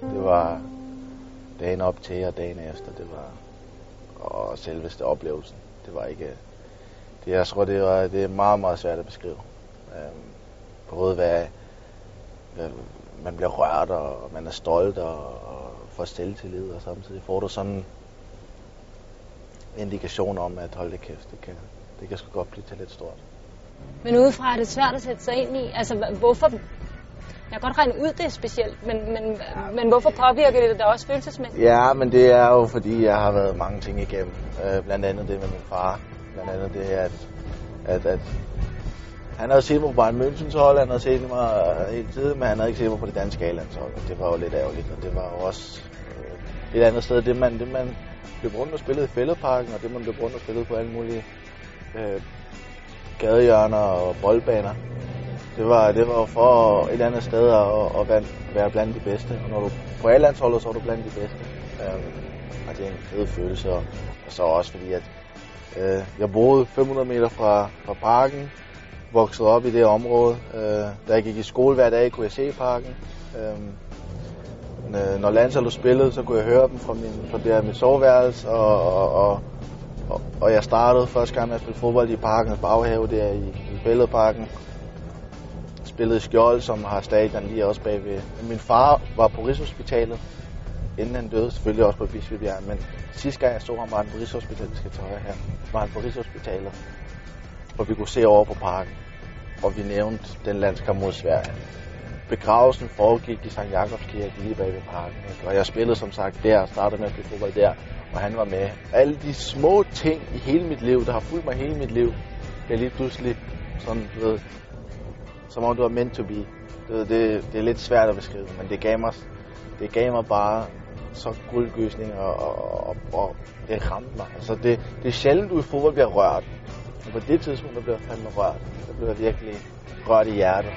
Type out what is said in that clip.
Det var dagen op til og dagen efter, det var, og selveste oplevelsen, det var ikke, det, jeg tror, det, var, det er meget, meget svært at beskrive. Øhm, både hvad, hvad, man bliver rørt, og man er stolt, og, og får selvtillid, og samtidig får du sådan en indikation om, at hold det kæft, det kan, det kan sgu godt blive til lidt stort. Men udefra er det svært at sætte sig ind i. Altså, hvorfor... Jeg kan godt regne ud, det er specielt, men, men, men hvorfor påvirker det dig også følelsesmæssigt? Ja, men det er jo fordi, jeg har været mange ting igennem. Øh, blandt andet det med min far. Blandt andet det, at, at, at han havde set mig på Bayern Münchens hold, han havde set mig øh, hele tiden, men han havde ikke set mig på det danske A-landshold. Det var jo lidt ærgerligt, og det var jo også øh, et andet sted. Det man, det man løb rundt og spillede i fældeparken, og det man løb rundt og spillede på alle mulige øh, gadehjørner og boldbaner. Det var, det var for et andet sted at, at være- være blandt de bedste. Og når du på A-landsholdet, så er du blandt de bedste. Øhm, og det er en fed følelse. Og, og så også fordi, at øh, jeg boede 500 meter fra, fra parken, voksede op i det område. Øh, da jeg gik i skole hver dag, kunne jeg se parken. Øh, øh, når landsholdet spillede, så kunne jeg høre dem fra, min, fra der, mit soveværelse, og, og, og, og, og jeg startede første gang med at spille fodbold i parkens baghave der i, i Bælledparken. Spillede i Skjold, som har stadion lige også bagved. Min far var på Rigshospitalet, inden han døde, selvfølgelig også på Bispebjerg, men sidste gang jeg så ham, var han på Rigshospitalet, vi skal tage her, var han på Rigshospitalet, hvor vi kunne se over på parken, og vi nævnte den landskamp mod Sverige. Begravelsen foregik i St. Jakobs Kirke lige bag ved parken, ikke? og jeg spillede som sagt der, og startede med at spille fodbold der, og han var med. Alle de små ting i hele mit liv, der har fulgt mig hele mit liv, jeg lige pludselig sådan, du ved, som om du var meant to be. Det, det, det er lidt svært at beskrive, men det gav mig, det gav mig bare så guldgøsning, og, og, og, og det ramte mig. Altså det, det er sjældent, du i fodbold bliver rørt. Men på det tidspunkt, der blev jeg fandme rørt. Der blev jeg virkelig rørt i hjertet.